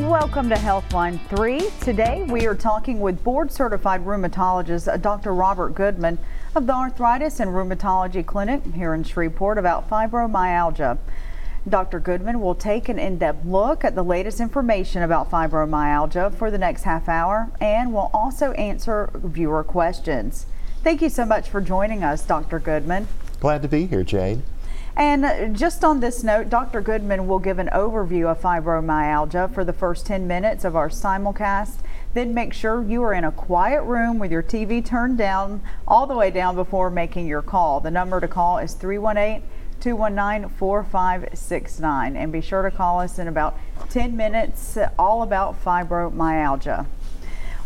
Welcome to Healthline 3. Today we are talking with board certified rheumatologist uh, Dr. Robert Goodman of the Arthritis and Rheumatology Clinic here in Shreveport about fibromyalgia. Dr. Goodman will take an in-depth look at the latest information about fibromyalgia for the next half hour and will also answer viewer questions. Thank you so much for joining us, Dr. Goodman. Glad to be here, Jade. And just on this note, Dr. Goodman will give an overview of fibromyalgia for the first 10 minutes of our simulcast. Then make sure you are in a quiet room with your TV turned down, all the way down before making your call. The number to call is 318 219 4569. And be sure to call us in about 10 minutes, all about fibromyalgia.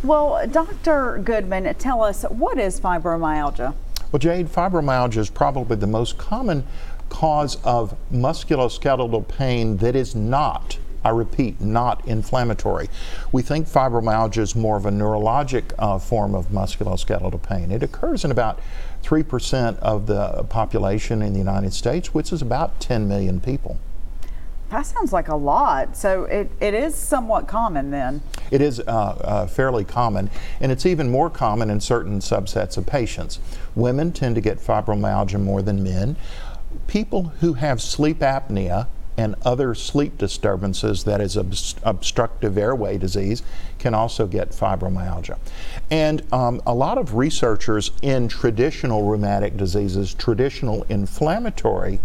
Well, Dr. Goodman, tell us what is fibromyalgia? Well, Jade, fibromyalgia is probably the most common cause of musculoskeletal pain that is not, I repeat, not inflammatory. We think fibromyalgia is more of a neurologic uh, form of musculoskeletal pain. It occurs in about 3% of the population in the United States, which is about 10 million people. That sounds like a lot. So it, it is somewhat common then. It is uh, uh, fairly common, and it's even more common in certain subsets of patients. Women tend to get fibromyalgia more than men people who have sleep apnea and other sleep disturbances, that is obstructive airway disease, can also get fibromyalgia. And um, a lot of researchers in traditional rheumatic diseases, traditional inflammatory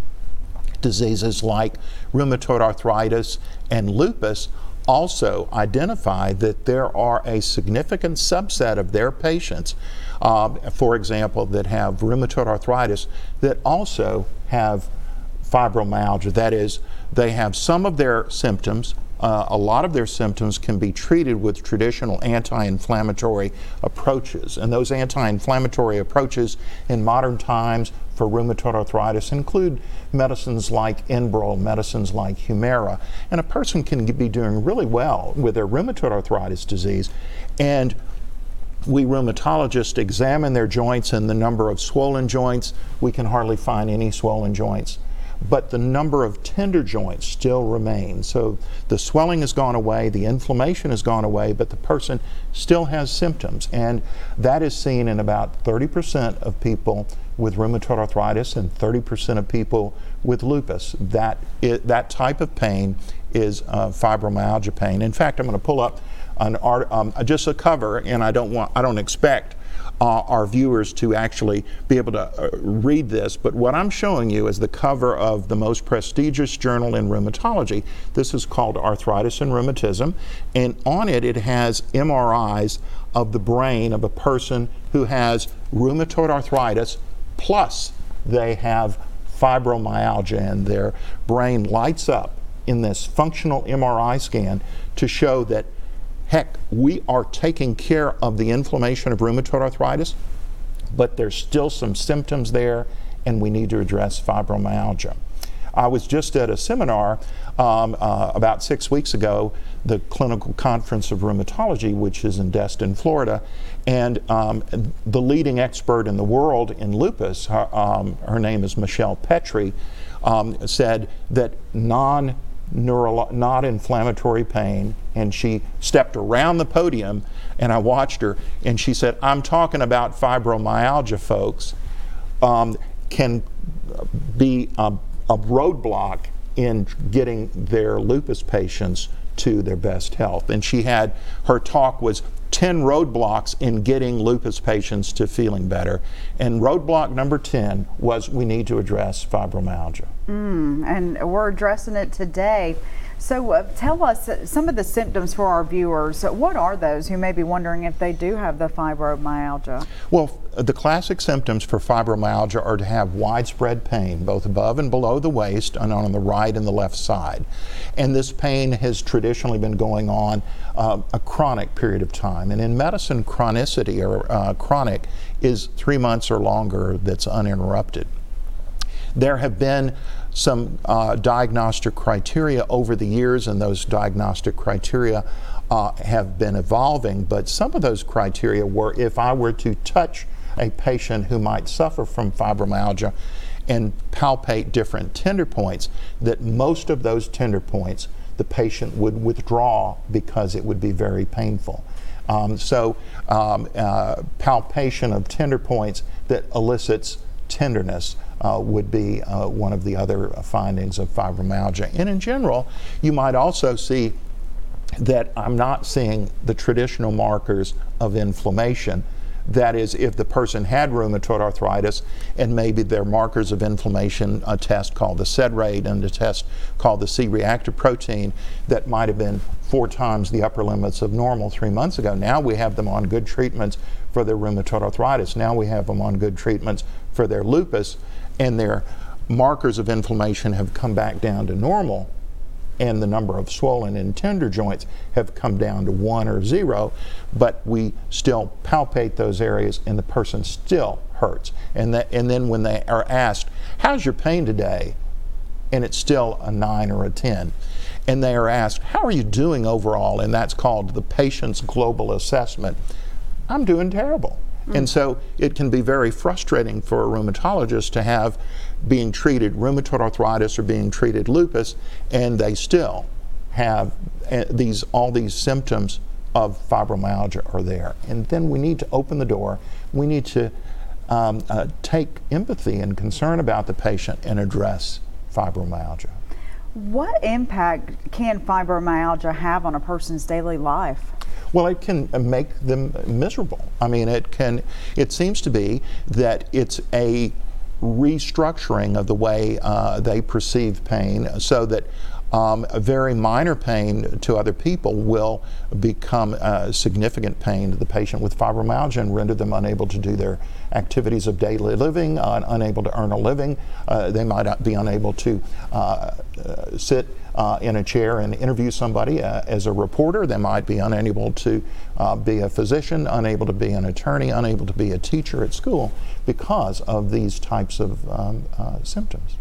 diseases like rheumatoid arthritis and lupus, also identify that there are a significant subset of their patients, uh, for example, that have rheumatoid arthritis that also have fibromyalgia. That is, they have some of their symptoms. Uh, a lot of their symptoms can be treated with traditional anti inflammatory approaches. And those anti inflammatory approaches in modern times for rheumatoid arthritis include medicines like Enbrel, medicines like Humira. And a person can be doing really well with their rheumatoid arthritis disease. And we rheumatologists examine their joints and the number of swollen joints, we can hardly find any swollen joints. But the number of tender joints still remains. So the swelling has gone away, the inflammation has gone away, but the person still has symptoms. And that is seen in about 30% of people with rheumatoid arthritis and 30% of people with lupus. That, is, that type of pain is uh, fibromyalgia pain. In fact, I'm going to pull up an art, um, just a cover, and I don't want, I don't expect uh, our viewers to actually be able to uh, read this, but what I'm showing you is the cover of the most prestigious journal in rheumatology. This is called Arthritis and Rheumatism, and on it, it has MRIs of the brain of a person who has rheumatoid arthritis, plus they have fibromyalgia, and their brain lights up in this functional MRI scan to show that Heck, we are taking care of the inflammation of rheumatoid arthritis, but there's still some symptoms there, and we need to address fibromyalgia. I was just at a seminar um, uh, about six weeks ago, the Clinical Conference of Rheumatology, which is in Destin, Florida, and um, the leading expert in the world in lupus, her, um, her name is Michelle Petri, um, said that non not inflammatory pain. And she stepped around the podium and I watched her and she said, I'm talking about fibromyalgia, folks, um, can be a, a roadblock in getting their lupus patients to their best health. And she had, her talk was 10 roadblocks in getting lupus patients to feeling better. And roadblock number 10 was we need to address fibromyalgia. Mm, and we're addressing it today. So uh, tell us some of the symptoms for our viewers. What are those who may be wondering if they do have the fibromyalgia? Well, the classic symptoms for fibromyalgia are to have widespread pain, both above and below the waist and on the right and the left side. And this pain has traditionally been going on uh, a chronic period of time. And in medicine, chronicity or uh, chronic is three months or longer that's uninterrupted. There have been some uh, diagnostic criteria over the years, and those diagnostic criteria uh, have been evolving. But some of those criteria were if I were to touch a patient who might suffer from fibromyalgia and palpate different tender points, that most of those tender points the patient would withdraw because it would be very painful. Um, so, um, uh, palpation of tender points that elicits tenderness uh, would be uh, one of the other findings of fibromyalgia. And in general, you might also see that I'm not seeing the traditional markers of inflammation. That is, if the person had rheumatoid arthritis and maybe their markers of inflammation, a test called the SED rate and a test called the C reactive protein, that might have been four times the upper limits of normal three months ago. Now we have them on good treatments for their rheumatoid arthritis. Now we have them on good treatments for their lupus, and their markers of inflammation have come back down to normal and the number of swollen and tender joints have come down to one or zero, but we still palpate those areas and the person still hurts. And, that, and then when they are asked, How's your pain today? and it's still a nine or a 10. And they are asked, How are you doing overall? And that's called the patient's global assessment. I'm doing terrible. And so it can be very frustrating for a rheumatologist to have being treated rheumatoid arthritis or being treated lupus, and they still have uh, these all these symptoms of fibromyalgia are there. And then we need to open the door. We need to um, uh, take empathy and concern about the patient and address fibromyalgia. What impact can fibromyalgia have on a person's daily life? Well, it can uh, make them miserable. I mean, it can. It seems to be that it's a restructuring of the way uh, they perceive pain, so that um, a very minor pain to other people will become a significant pain to the patient with fibromyalgia and render them unable to do their activities of daily living, uh, unable to earn a living. Uh, they might be unable to uh, uh sit uh, in a chair and interview somebody uh, as a reporter. They might be unable to be a physician, unable to be an attorney, unable to be a teacher at school because of these types of um, symptoms.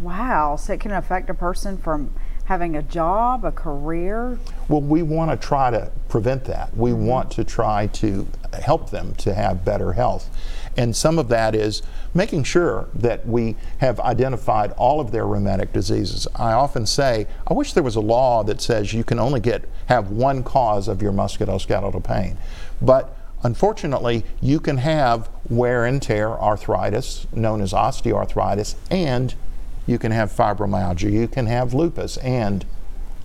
Wow. So it can affect a person from having a job, a career? Well, we want to try to prevent that. We mm-hmm. want to try to help them to have better health. And some of that is making sure that we have identified all of their rheumatic diseases. I often say, I wish there was a law that says you can only get have one cause of your musculoskeletal pain. But unfortunately, you can have wear and tear arthritis, known as osteoarthritis, and you can have fibromyalgia, you can have lupus, and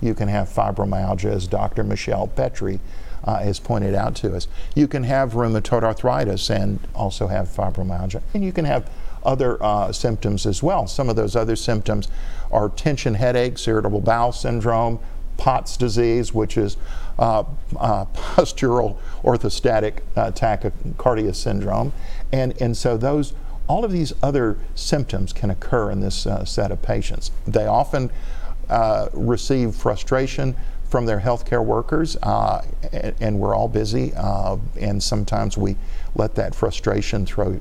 you can have fibromyalgia, as Dr. Michelle Petri uh, has pointed out to us. You can have rheumatoid arthritis and also have fibromyalgia, and you can have other uh, symptoms as well. Some of those other symptoms are tension headaches, irritable bowel syndrome, POTS disease, which is uh, uh, postural orthostatic tachycardia syndrome, and and so those all of these other symptoms can occur in this uh, set of patients. They often uh, receive frustration from their healthcare workers, uh, and, and, we're all busy, uh, and sometimes we let that frustration throw,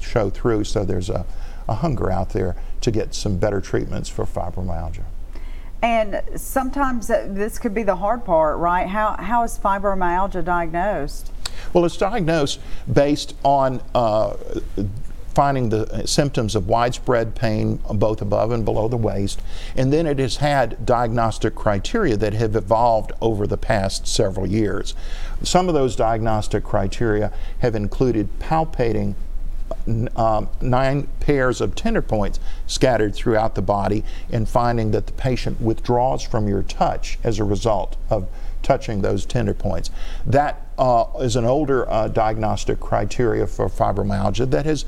show through, so there's a, a hunger out there to get some better treatments for fibromyalgia. And sometimes this could be the hard part, right? How, how is fibromyalgia diagnosed? Well, it's diagnosed based on uh, finding the symptoms of widespread pain both above and below the waist. And then it has had diagnostic criteria that have evolved over the past several years. Some of those diagnostic criteria have included palpating um, nine pairs of tender points scattered throughout the body and finding that the patient withdraws from your touch as a result of touching those tender points. That uh, is an older uh, diagnostic criteria for fibromyalgia that has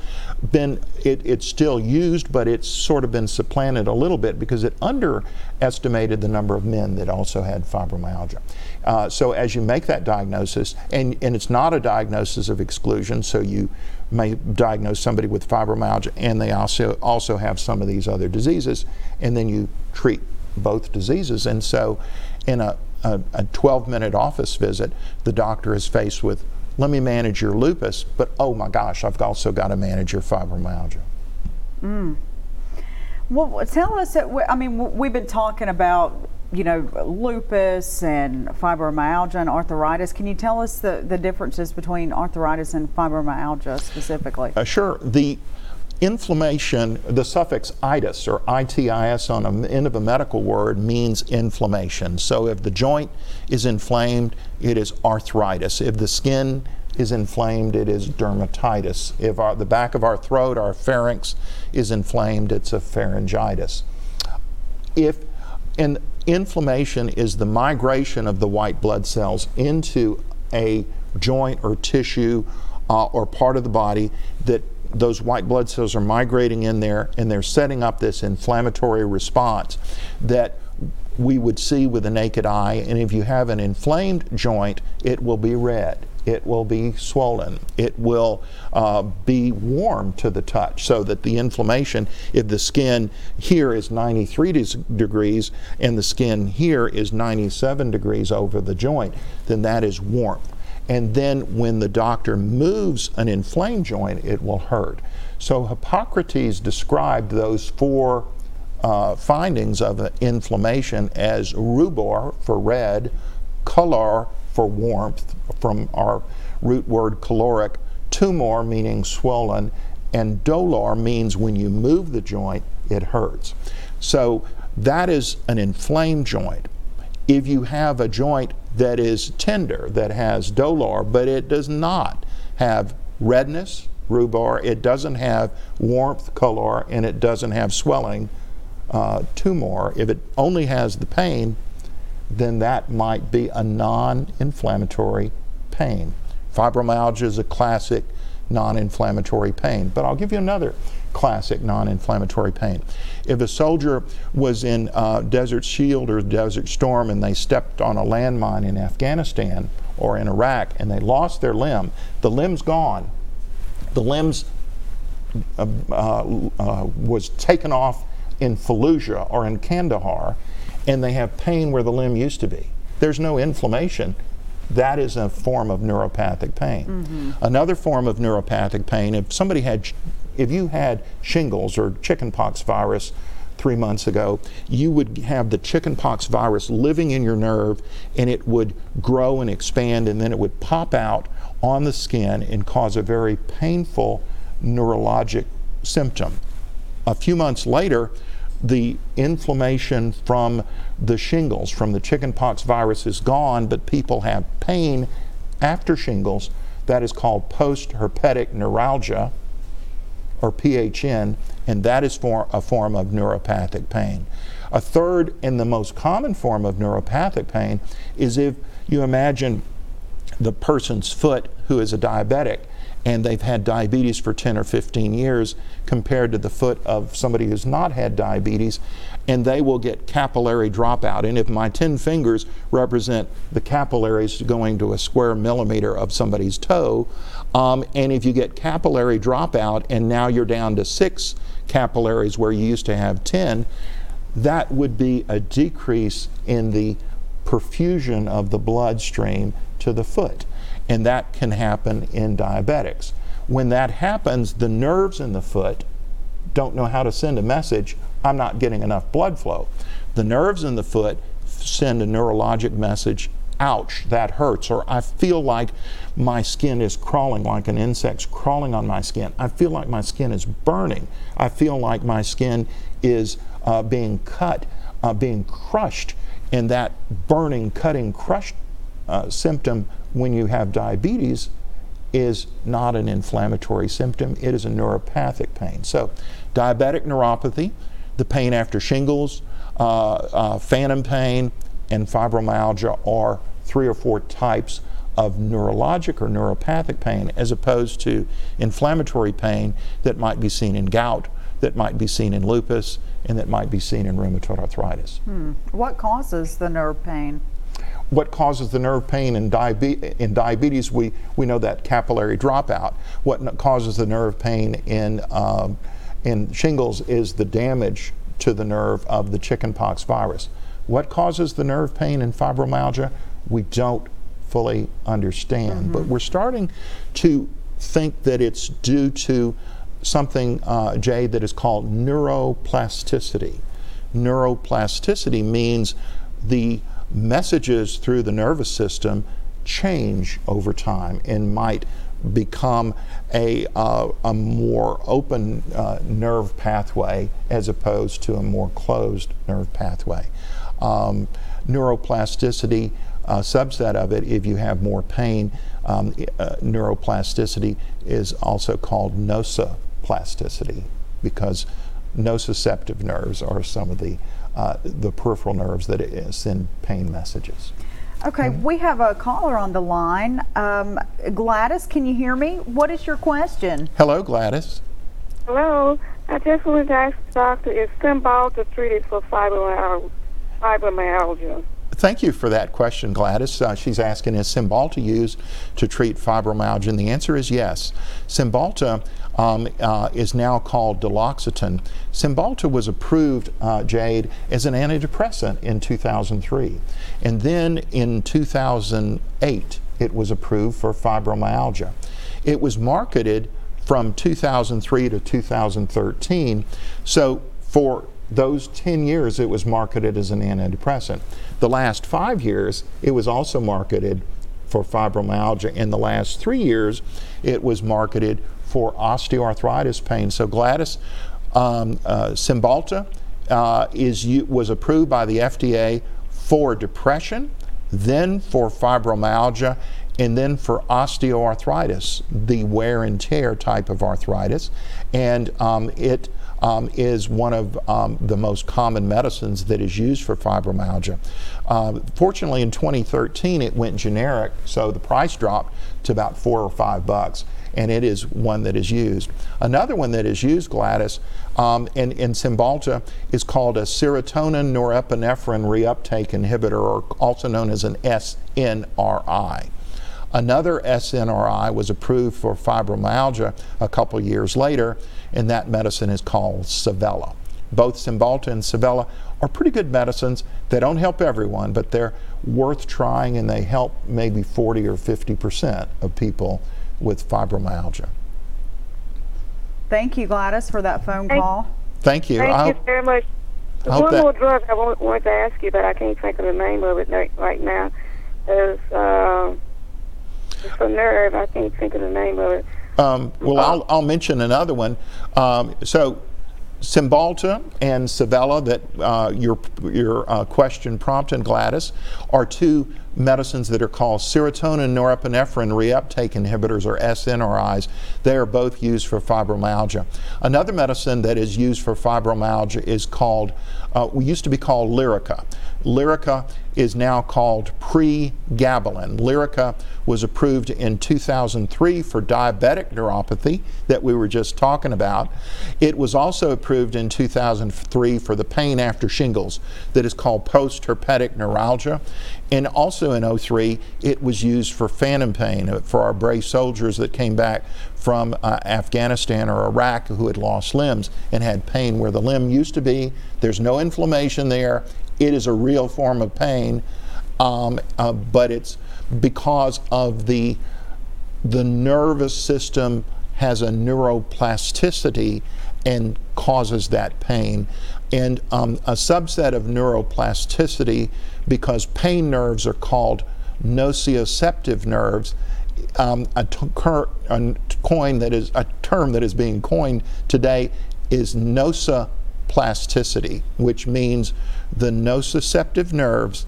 been, it, it's still used, but it's sort of been supplanted a little bit because it underestimated the number of men that also had fibromyalgia. Uh, so as you make that diagnosis, and, and it's not a diagnosis of exclusion, so you may diagnose somebody with fibromyalgia and they also, also have some of these other diseases, and then you treat both diseases. And so in a a, a 12 minute office visit, the doctor is faced with, let me manage your lupus, but oh my gosh, I've also got to manage your fibromyalgia. Mm. Well, tell us, I mean, we've been talking about, you know, lupus and fibromyalgia and arthritis. Can you tell us the, the differences between arthritis and fibromyalgia specifically? Uh, sure. The inflammation, the suffix itis or itis on the end of a medical word means inflammation. So if the joint is inflamed, it is arthritis. If the skin is inflamed, it is dermatitis. If our, the back of our throat, our pharynx, is inflamed, it's a pharyngitis. If and inflammation is the migration of the white blood cells into a joint or tissue uh, or part of the body that those white blood cells are migrating in there and they're setting up this inflammatory response that we would see with the naked eye. And if you have an inflamed joint, it will be red. It will be swollen. It will uh, be warm to the touch so that the inflammation, if the skin here is 93 degrees and the skin here is 97 degrees over the joint, then that is warmth. And then when the doctor moves an inflamed joint, it will hurt. So Hippocrates described those four uh, findings of inflammation as rubor for red, calor for warmth from our root word caloric, tumor meaning swollen, and dolor means when you move the joint, it hurts. So that is an inflamed joint. If you have a joint that is tender, that has dolor, but it does not have redness, rubor, it doesn't have warmth, calor, and it doesn't have swelling, uh, tumor. If it only has the pain, then that might be a non inflammatory pain. Fibromyalgia is a classic non inflammatory pain. But I'll give you another classic non inflammatory pain. If a soldier was in uh, Desert Shield or Desert Storm and they stepped on a landmine in Afghanistan or in Iraq and they lost their limb, the limb's gone. The limb's uh, uh, uh was taken off in Fallujah or in Kandahar, and they have pain where the limb used to be. There's no inflammation that is a form of neuropathic pain. Mm-hmm. Another form of neuropathic pain, if somebody had, if you had shingles or chickenpox virus three months ago, you would have the chickenpox virus living in your nerve and it would grow and expand and then it would pop out on the skin and cause a very painful neurologic symptom. A few months later, the inflammation from the shingles, from the chickenpox virus, is gone, but people have pain after shingles. That is called post herpetic neuralgia, or PHN, and that is for a form of neuropathic pain. A third and the most common form of neuropathic pain is if you imagine the person's foot who is a diabetic and they've had diabetes for 10 or 15 years compared to the foot of somebody who's not had diabetes, and they will get capillary dropout. And if my 10 fingers represent the capillaries going to a square millimeter of somebody's toe, um, and if you get capillary dropout and now you're down to six capillaries where you used to have 10, that would be a decrease in the perfusion of the bloodstream to the foot and that can happen in diabetics. When that happens, the nerves in the foot don't know how to send a message, I'm not getting enough blood flow. The nerves in the foot send a neurologic message, ouch, that hurts, or I feel like my skin is crawling, like an insect's crawling on my skin. I feel like my skin is burning. I feel like my skin is uh, being cut, uh, being crushed, and that burning, cutting, crushed uh, symptom when you have diabetes is not an inflammatory symptom, it is a neuropathic pain. So, diabetic neuropathy, the pain after shingles, uh, uh, phantom pain, and fibromyalgia are three or four types of neurologic or neuropathic pain as opposed to inflammatory pain that might be seen in gout, that might be seen in lupus, and that might be seen in rheumatoid arthritis. Hmm. What causes the nerve pain? what causes the nerve pain in, diabe- in diabetes, we, we know that capillary dropout. What causes the nerve pain in, um, in shingles is the damage to the nerve of the chickenpox virus. What causes the nerve pain and fibromyalgia? We don't fully understand, mm-hmm. but we're starting to think that it's due to something, uh, Jay, that is called neuroplasticity. Neuroplasticity means the messages through the nervous system change over time and might become a, uh, a more open uh, nerve pathway as opposed to a more closed nerve pathway. Um, neuroplasticity, a subset of it, if you have more pain, um, uh, neuroplasticity is also called nociplasticity because nociceptive nerves are some of the, uh, the peripheral nerves that send pain messages. Okay, we have a caller on the line. Um, Gladys, can you hear me? What is your question? Hello, Gladys. Hello. I just wanted to ask the doctor, is Cymbalta treated for fibromyalgia? Fibromyalgia? Thank you for that question, Gladys. Uh, she's asking, is Cymbalta used to treat fibromyalgia? And the answer is yes. Cymbalta um, uh, is now called duloxetine. Cymbalta was approved, uh, Jade, as an antidepressant in 2003. And then in 2008, it was approved for fibromyalgia. It was marketed from 2003 to 2013. So for those 10 years, it was marketed as an antidepressant. The last five years, it was also marketed for fibromyalgia. In the last three years, it was marketed for osteoarthritis pain. So Gladys, um, uh, Cymbalta uh, is, was approved by the FDA for depression, then for fibromyalgia, and then for osteoarthritis, the wear and tear type of arthritis. And um, it um, is one of um, the most common medicines that is used for fibromyalgia. Uh, fortunately, in 2013, it went generic, so the price dropped to about four or five bucks and it is one that is used. Another one that is used, Gladys, um, in, in Cymbalta is called a serotonin norepinephrine reuptake inhibitor, or also known as an SNRI. Another SNRI was approved for fibromyalgia a couple years later, and that medicine is called Savella. Both Cymbalta and Savella are pretty good medicines. They don't help everyone, but they're worth trying and they help maybe 40 or 50 percent of people with fibromyalgia. Thank you, Gladys, for that phone Thank- call. Thank you. Thank I you hope- very much. One that- more drug I wa- wanted to ask you, but I can't think of the name of it right- right now. Is uh, it's a nerve. I can't think of the name of it. Um, well, I'll, I'll mention another one. Um, so, Cymbalta and Savella, that uh, your, your uh, question prompted, Gladys, are two medicines that are called serotonin norepinephrine reuptake inhibitors, or SNRIs. They are both used for fibromyalgia. Another medicine that is used for fibromyalgia is called, uh, used to be called Lyrica. Lyrica is now called pregabalin. Lyrica was approved in 2003 for diabetic neuropathy that we were just talking about. It was also approved in 2003 for the pain after shingles that is called post-herpetic neuralgia. And also in 03, it was used for phantom pain uh, for our brave soldiers that came back from uh, Afghanistan or Iraq who had lost limbs and had pain where the limb used to be. There's no inflammation there. It is a real form of pain, um, uh, but it's because of the the nervous system has a neuroplasticity and causes that pain. And um, a subset of neuroplasticity, because pain nerves are called nociceptive nerves, um, a, a coin that is a term that is being coined today is nociplasticity, which means the nociceptive nerves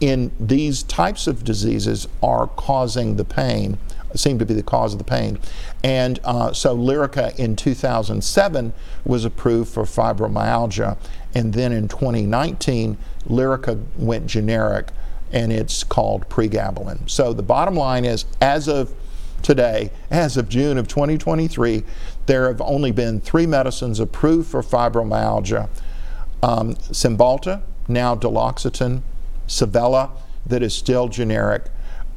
in these types of diseases are causing the pain, seem to be the cause of the pain. And uh, so Lyrica in 2007 was approved for fibromyalgia, and then in 2019, Lyrica went generic and it's called pregabalin. So the bottom line is, as of today, as of June of 2023, there have only been three medicines approved for fibromyalgia um, Cymbalta, now duloxetine, Savella, that is still generic.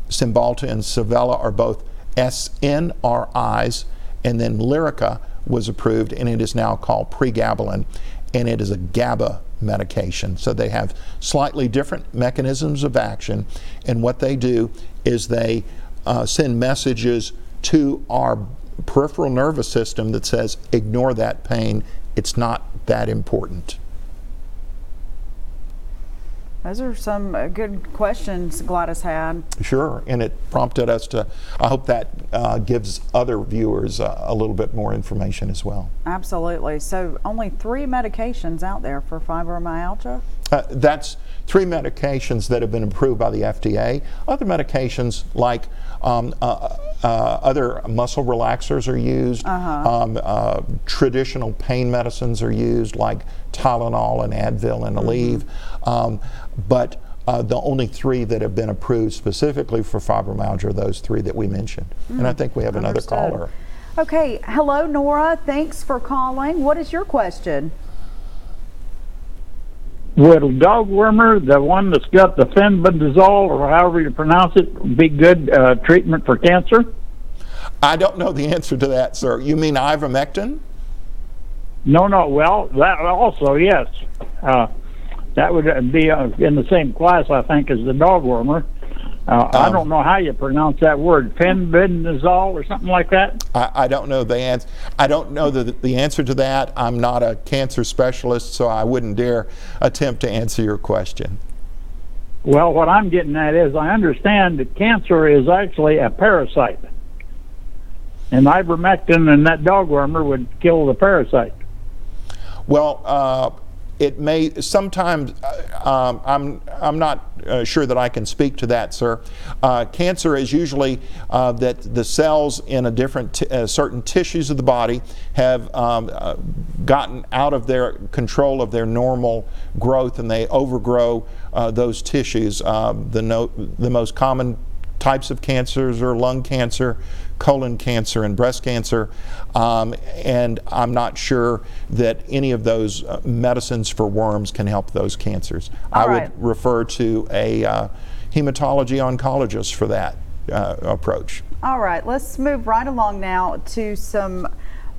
Cymbalta and Savella are both SNRIs, and then Lyrica was approved, and it is now called pregabalin, and it is a GABA medication. So they have slightly different mechanisms of action, and what they do is they uh, send messages to our peripheral nervous system that says, ignore that pain, it's not that important. Those are some uh, good questions Gladys had. Sure, and it prompted us to, I hope that uh, gives other viewers uh, a little bit more information as well. Absolutely. So, only three medications out there for fibromyalgia? Uh, that's three medications that have been approved by the FDA. Other medications like um, uh, other muscle relaxers are used. Um, uh, traditional pain medicines are used like Tylenol and Advil and Aleve. Um, but uh, the only three that have been approved specifically for fibromyalgia are those three that we mentioned. And I think we have another Understood. caller. Okay. Hello, Nora. Thanks for calling. What is your question? Would a dog wormer, the one that's got the fenbendazole, or however you pronounce it, be good uh, treatment for cancer? I don't know the answer to that, sir. You mean ivermectin? No, no. Well, that also, yes. Uh, that would be uh, in the same class, I think, as the dog wormer. Uh, I Um, don't know how you pronounce that word, fenbendazole or something like that. I, I don't know the answer. I don't know the, the answer to that. I'm not a cancer specialist, so I wouldn't dare attempt to answer your question. Well, what I'm getting at is I understand that cancer is actually a parasite. And ivermectin and that dog wormer would kill the parasite. Well, uh, it may sometimes. uh, Um, I'm I'm not uh, sure that I can speak to that, sir. Uh, cancer is usually uh, that the cells in a different t- uh, certain tissues of the body have um, uh, gotten out of their control of their normal growth, and they overgrow those tissues. Um, the no, the most common types of cancers are lung cancer, colon cancer, and breast cancer. Um, and I'm not sure that any of those uh, medicines for worms can help those cancers. I All would refer to a uh, hematology oncologist for that uh, approach. All right, let's move right along now to some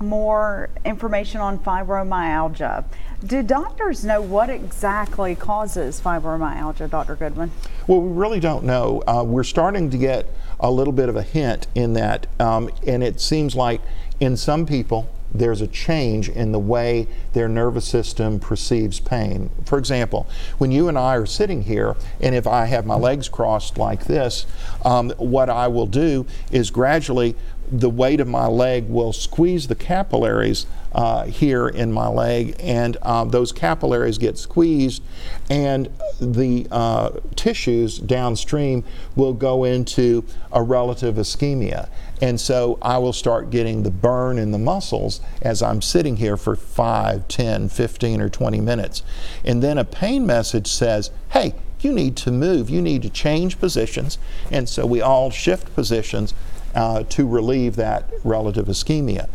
more information on fibromyalgia. Do doctors know what exactly causes fibromyalgia, Dr. Goodman? Well, we really don't know. Uh, we're starting to get a little bit of a hint in that, um, and it seems like in some people, there's a change in the way their nervous system perceives pain. For example, when you and I are sitting here, and if I have my legs crossed like this, um, what I will do is gradually the weight of my leg will squeeze the capillaries uh, here in my leg, and um, those capillaries get squeezed, and the uh, tissues downstream will go into a relative ischemia. And so I will start getting the burn in the muscles as I'm sitting here for 5, 10, 15, or 20 minutes. And then a pain message says, hey, you need to move, you need to change positions. And so we all shift positions uh, to relieve that relative ischemia.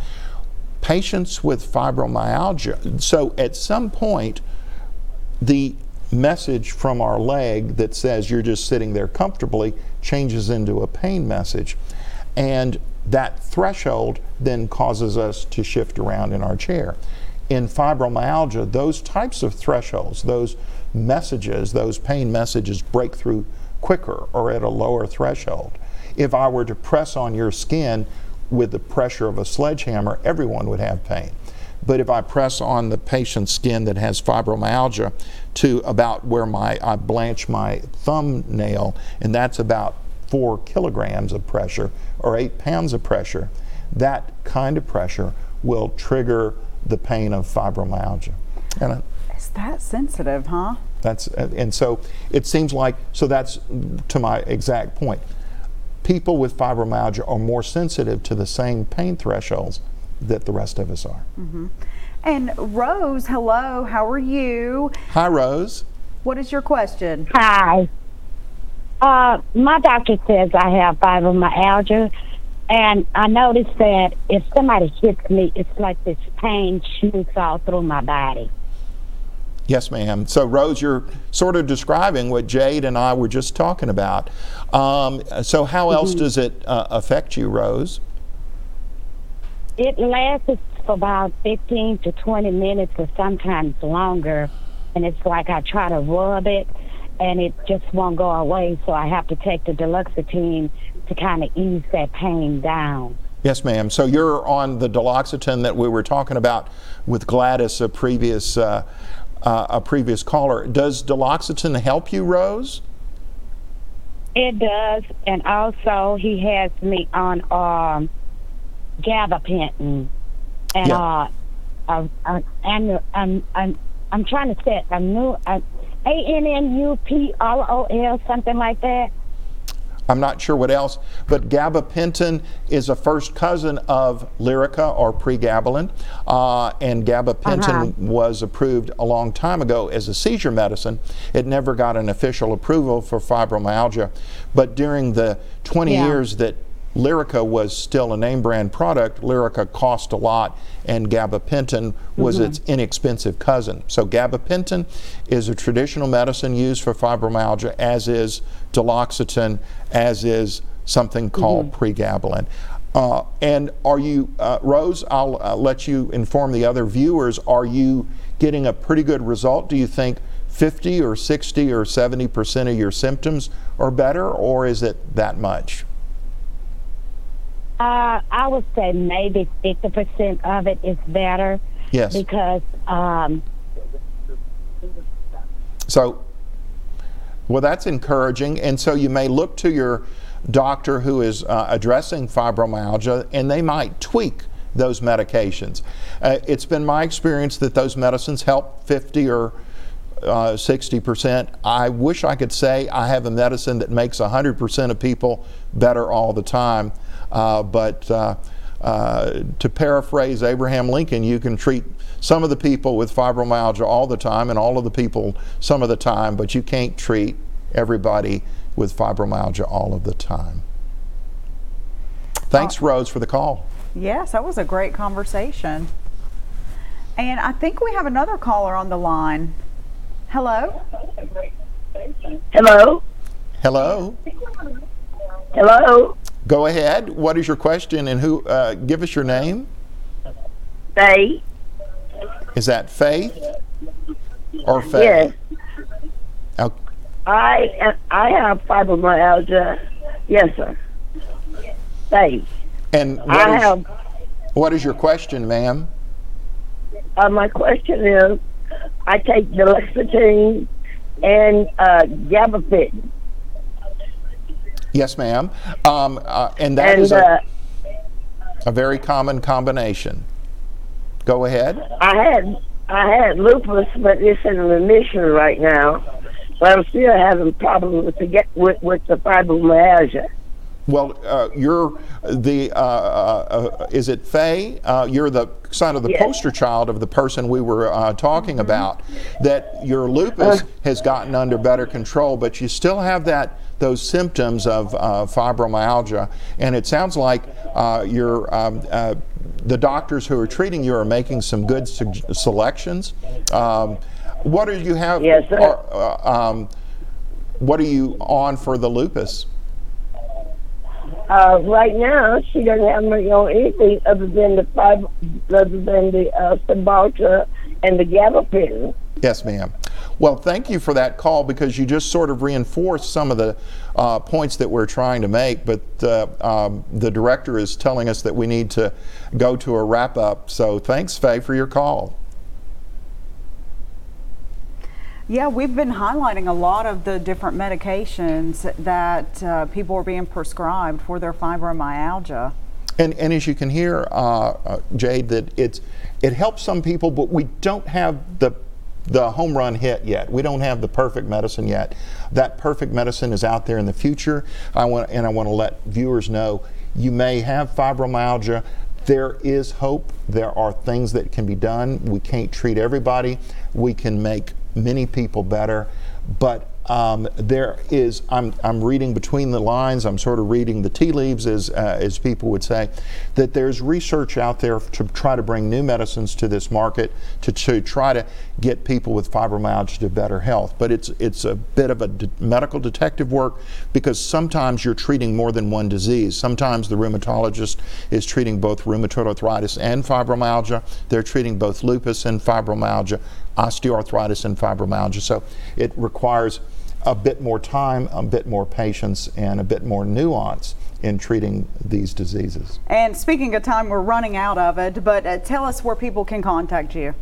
Patients with fibromyalgia, so at some point, the message from our leg that says you're just sitting there comfortably changes into a pain message. And that threshold then causes us to shift around in our chair. In fibromyalgia, those types of thresholds, those messages, those pain messages break through quicker or at a lower threshold. If I were to press on your skin with the pressure of a sledgehammer, everyone would have pain. But if I press on the patient's skin that has fibromyalgia to about where my I blanch my thumbnail, and that's about four kilograms of pressure or eight pounds of pressure, that kind of pressure will trigger the pain of fibromyalgia. And I- Is that sensitive, huh? that's and so it seems like so that's to my exact point. People with fibromyalgia are more sensitive to the same pain thresholds that the rest of us are. And Rose, hello, how are you? Hi, Rose. What is your question? Hi. Uh, my doctor says I have fibromyalgia, and I noticed that if somebody hits me, it's like this pain shoots all through my body. Yes, ma'am. So, Rose, you're sort of describing what Jade and I were just talking about. Um, so, how else does it uh, affect you, Rose? It lasts for about 15 to 20 minutes or sometimes longer, and it's like I try to rub it, and it just won't go away, so I have to take the Deluxetine to kind of ease that pain down. Yes, ma'am. So you're on the duloxetine that we were talking about with Gladys a previous uh, uh, a previous caller. Does duloxetine help you, Rose? It does, and also he has me on um, gabapentin, and Yeah. uh, uh, uh, and um, I'm I'm trying to set a new uh, A N N U P R O L something like that. I'm not sure what else, but gabapentin is a first cousin of Lyrica or pregabalin, uh, and gabapentin Uh-huh. was approved a long time ago as a seizure medicine. It never got an official approval for fibromyalgia, but during the 20 Yeah. years that Lyrica was still a name brand product. Lyrica cost a lot, and gabapentin was its inexpensive cousin. So, gabapentin is a traditional medicine used for fibromyalgia, as is duloxetine, as is something called pregabalin. Uh, and are you, uh, Rose? I'll uh, let you inform the other viewers. Are you getting a pretty good result? Do you think 50 or 60 or 70 percent of your symptoms are better, or is it that much? Uh, I would say maybe fifty percent of it is better Yes. because um, So, well, that's encouraging. And so you may look to your doctor who is uh, addressing fibromyalgia and they might tweak those medications. Uh, it's been my experience that those medicines help 50 or uh, 60%. I wish I could say I have a medicine that makes 100% of people better all the time. Uh, but uh, uh, to paraphrase Abraham Lincoln, you can treat some of the people with fibromyalgia all the time and all of the people some of the time, but you can't treat everybody with fibromyalgia all of the time. Thanks, Rose, for the call. Yes, that was a great conversation. And I think we have another caller on the line. Hello? Hello? Hello. Hello? Go ahead. What is your question and who? Uh, give us your name. Faye? Is that Faith or Faye? Yes. Oh, I I have fibromyalgia. Yes, sir. Faye. And what I is, have, what is your question, ma'am? uh, my question is, I take Duloxetine and uh, gabapentin. Yes, ma'am. Um, uh, and that is And a, uh, a very common combination. Go ahead. I had I had lupus, but it's in remission right now. But I'm still having problems with the get with, with the fibromyalgia. Well, uh, you're the, uh, uh, uh, is it Faye? Uh, you're the son of the Yes. poster child of the person we were uh, talking about. That your lupus has gotten under better control, but you still have that those symptoms of uh, fibromyalgia, and it sounds like uh, you're, um, uh, the doctors who are treating you are making some good sug- selections. Um, what do you have? Yes, sir. are, uh, um, what are you on for the lupus? Uh, right now, she doesn't have me on anything other than the five, other than the uh, Cymbalta and the gabapentin. Yes, ma'am. Well, thank you for that call because you just sort of reinforced some of the uh, points that we're trying to make. But uh, um, the director is telling us that we need to go to a wrap up. So thanks, Faye, for your call. Yeah, we've been highlighting a lot of the different medications that uh, people are being prescribed for their fibromyalgia. And, and as you can hear, uh, uh, Jade, that it's it helps some people, but we don't have the the home run hit yet. We don't have the perfect medicine yet. That perfect medicine is out there in the future. I want and I want to let viewers know you may have fibromyalgia. There is hope. There are things that can be done. We can't treat everybody. We can make many people better, but um, there is. I'm, I'm reading between the lines. I'm sort of reading the tea leaves, as uh, as people would say, that there's research out there to try to bring new medicines to this market to, to try to get people with fibromyalgia to better health. But it's it's a bit of a de- medical detective work because sometimes you're treating more than one disease. Sometimes the rheumatologist is treating both rheumatoid arthritis and fibromyalgia. They're treating both lupus and fibromyalgia, osteoarthritis and fibromyalgia. So it requires a bit more time, a bit more patience, and a bit more nuance in treating these diseases. And speaking of time, we're running out of it, but uh, tell us where people can contact you.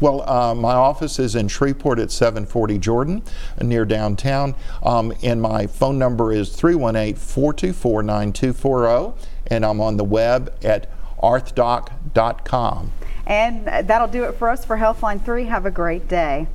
Well, uh, my office is in Shreveport at 740 Jordan, near downtown, um, and my phone number is 318 424 9240, and I'm on the web at arthdoc.com. And that'll do it for us for Healthline 3. Have a great day.